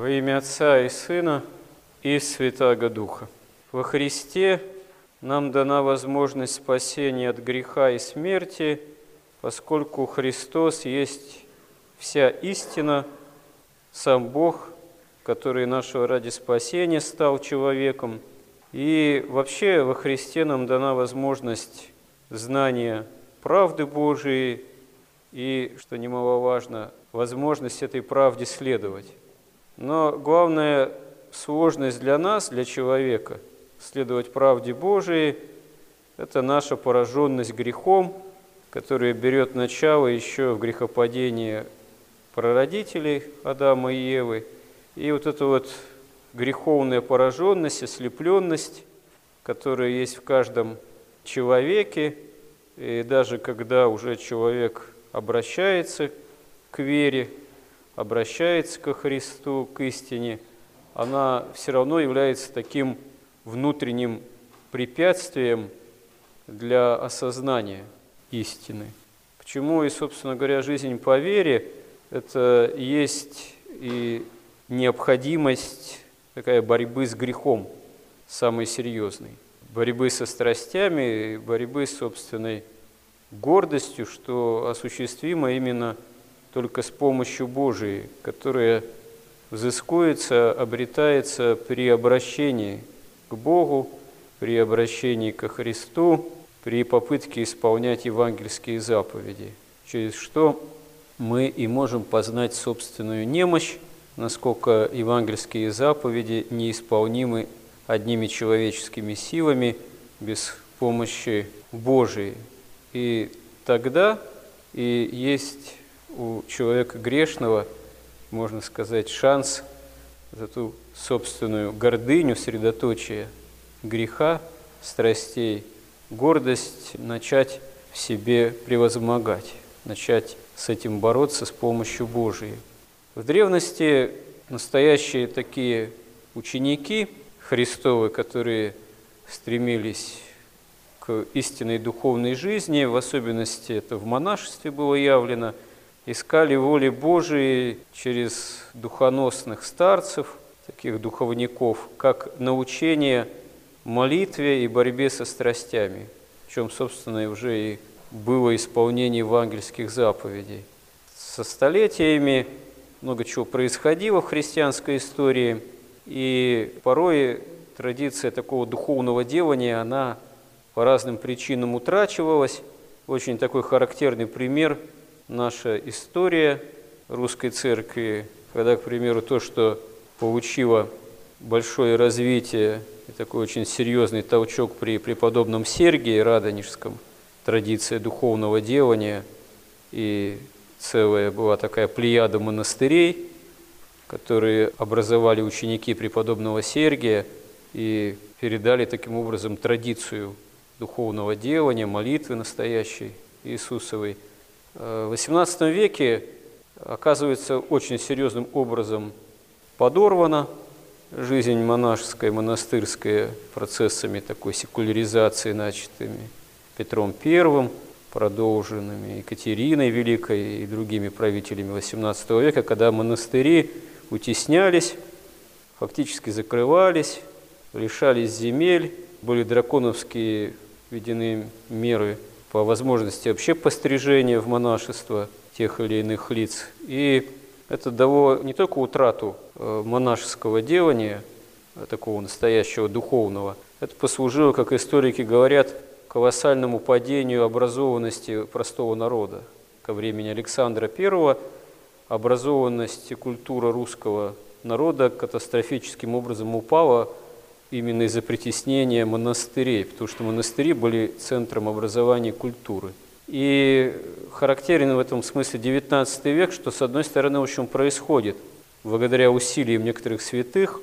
Во имя Отца и Сына и Святаго Духа. Во Христе нам дана возможность спасения от греха и смерти, поскольку Христос есть вся истина, сам Бог, который нашего ради спасения стал человеком. И вообще во Христе нам дана возможность знания правды Божией и, что немаловажно, возможность этой правде следовать. Но главная сложность для нас, для человека, следовать правде Божией, это наша пораженность грехом, которая берет начало еще в грехопадении прародителей Адама и Евы. И вот эта вот греховная пораженность, ослепленность, которая есть в каждом человеке, и даже когда уже человек обращается к вере, обращается ко Христу, к истине, она все равно является таким внутренним препятствием для осознания истины. Почему и, собственно говоря, жизнь по вере – это есть и необходимость такая борьбы с грехом, самой серьезной. Борьбы со страстями, борьбы с собственной гордостью, что осуществимо именно только с помощью Божией, которая взыскуется, обретается при обращении к Богу, при обращении ко Христу, при попытке исполнять евангельские заповеди, через что мы и можем познать собственную немощь, насколько евангельские заповеди неисполнимы одними человеческими силами без помощи Божией. И тогда и есть у человека грешного, можно сказать, шанс за ту собственную гордыню, средоточие греха, страстей, гордость начать в себе превозмогать, начать с этим бороться с помощью Божией. В древности настоящие такие ученики Христовы, которые стремились к истинной духовной жизни, в особенности это в монашестве было явлено, искали воли Божией через духоносных старцев, таких духовников, как научение молитве и борьбе со страстями, в чем, собственно, уже и было исполнение евангельских заповедей. Со столетиями много чего происходило в христианской истории, и порой традиция такого духовного делания, она по разным причинам утрачивалась. Очень такой характерный пример – наша история русской церкви, когда, к примеру, то, что получило большое развитие и такой очень серьезный толчок при преподобном Сергии Радонежском, традиция духовного делания, и целая была такая плеяда монастырей, которые образовали ученики преподобного Сергия и передали таким образом традицию духовного делания, молитвы настоящей Иисусовой. Э, в XVIII веке, оказывается, очень серьезным образом подорвана жизнь монашеская, монастырская процессами такой секуляризации, начатыми Петром I, продолженными Екатериной Великой и другими правителями XVIII века, когда монастыри утеснялись, фактически закрывались, лишались земель, были драконовские введены меры по возможности вообще пострижения в монашество тех или иных лиц. И это дало не только утрату э, монашеского делания, э, такого настоящего духовного, это послужило, как историки говорят, колоссальному падению образованности простого народа. Ко времени Александра I образованность и культура русского народа катастрофическим образом упала именно из-за притеснения монастырей, потому что монастыри были центром образования культуры. И характерен в этом смысле XIX век, что, с одной стороны, в общем, происходит благодаря усилиям некоторых святых,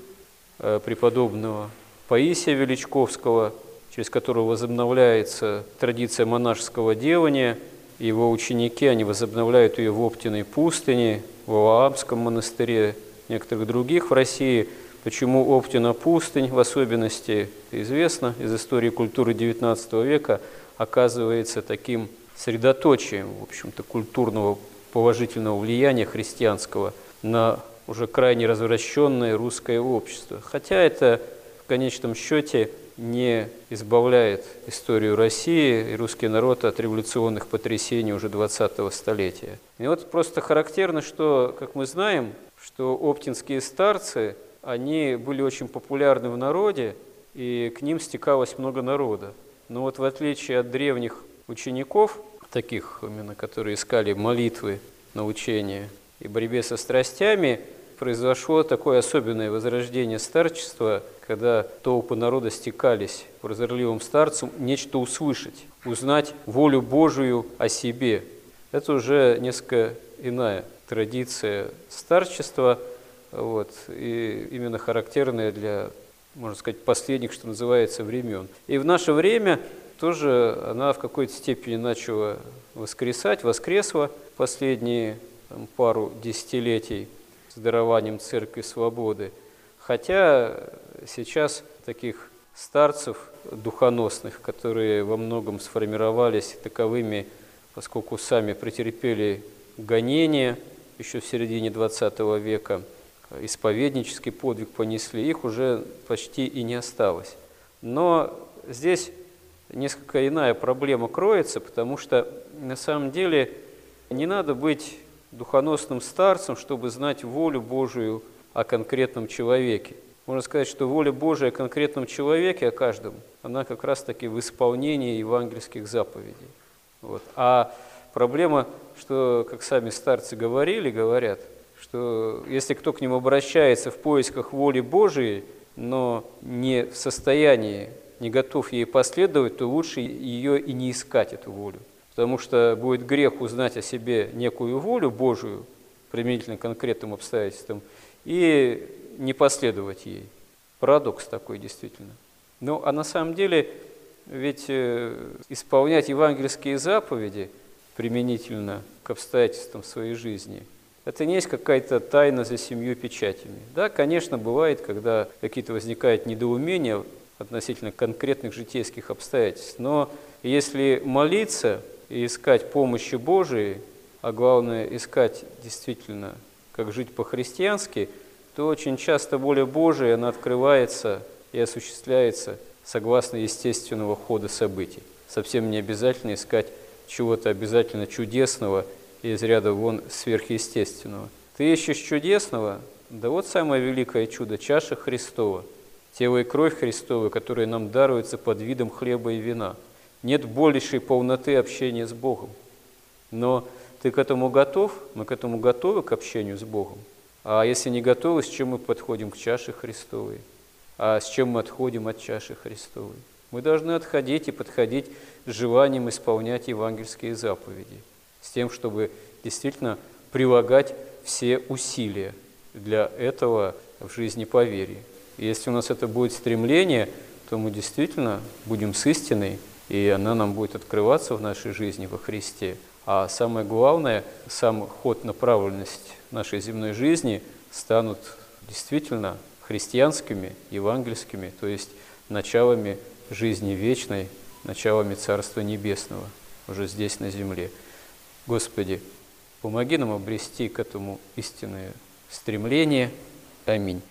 э, преподобного Паисия Величковского, через которого возобновляется традиция монашеского делания, его ученики, они возобновляют ее в Оптиной пустыне, в Валаамском монастыре, некоторых других в России – Почему Оптина пустынь в особенности, известно из истории культуры XIX века, оказывается таким средоточием, в общем-то, культурного положительного влияния христианского на уже крайне развращенное русское общество. Хотя это в конечном счете не избавляет историю России и русский народ от революционных потрясений уже 20-го столетия. И вот просто характерно, что, как мы знаем, что оптинские старцы, они были очень популярны в народе, и к ним стекалось много народа. Но вот в отличие от древних учеников, таких именно, которые искали молитвы, научения и борьбе со страстями, произошло такое особенное возрождение старчества, когда толпы народа стекались по разорливым старцам нечто услышать, узнать волю Божию о себе. Это уже несколько иная традиция старчества, вот, и именно характерная для, можно сказать, последних, что называется, времен. И в наше время тоже она в какой-то степени начала воскресать, воскресла последние там, пару десятилетий с дарованием Церкви Свободы. Хотя сейчас таких старцев духоносных, которые во многом сформировались таковыми, поскольку сами претерпели гонения еще в середине XX века, исповеднический подвиг понесли, их уже почти и не осталось. Но здесь несколько иная проблема кроется, потому что на самом деле не надо быть духоносным старцем, чтобы знать волю Божию о конкретном человеке. Можно сказать, что воля Божия о конкретном человеке, о каждом, она как раз-таки в исполнении евангельских заповедей. Вот. А проблема, что, как сами старцы говорили, говорят, что если кто к ним обращается в поисках воли Божией, но не в состоянии, не готов ей последовать, то лучше ее и не искать, эту волю потому что будет грех узнать о себе некую волю Божию, применительно к конкретным обстоятельствам, и не последовать ей. Парадокс такой действительно. Ну, а на самом деле, ведь э, исполнять евангельские заповеди применительно к обстоятельствам своей жизни, это не есть какая-то тайна за семью печатями. Да, конечно, бывает, когда какие-то возникают недоумения относительно конкретных житейских обстоятельств, но если молиться – и искать помощи Божией, а главное искать действительно, как жить по-христиански, то очень часто воля Божия, она открывается и осуществляется согласно естественного хода событий. Совсем не обязательно искать чего-то обязательно чудесного из ряда вон сверхъестественного. Ты ищешь чудесного, да вот самое великое чудо – чаша Христова, тело и кровь Христова, которые нам даруются под видом хлеба и вина – нет большей полноты общения с Богом. Но ты к этому готов, мы к этому готовы, к общению с Богом. А если не готовы, с чем мы подходим к чаше Христовой? А с чем мы отходим от чаши Христовой? Мы должны отходить и подходить с желанием исполнять евангельские заповеди, с тем, чтобы действительно прилагать все усилия для этого в жизни по вере. И если у нас это будет стремление, то мы действительно будем с истиной и она нам будет открываться в нашей жизни во Христе. А самое главное, сам ход, направленность нашей земной жизни станут действительно христианскими, евангельскими, то есть началами жизни вечной, началами Царства Небесного, уже здесь на земле. Господи, помоги нам обрести к этому истинное стремление. Аминь.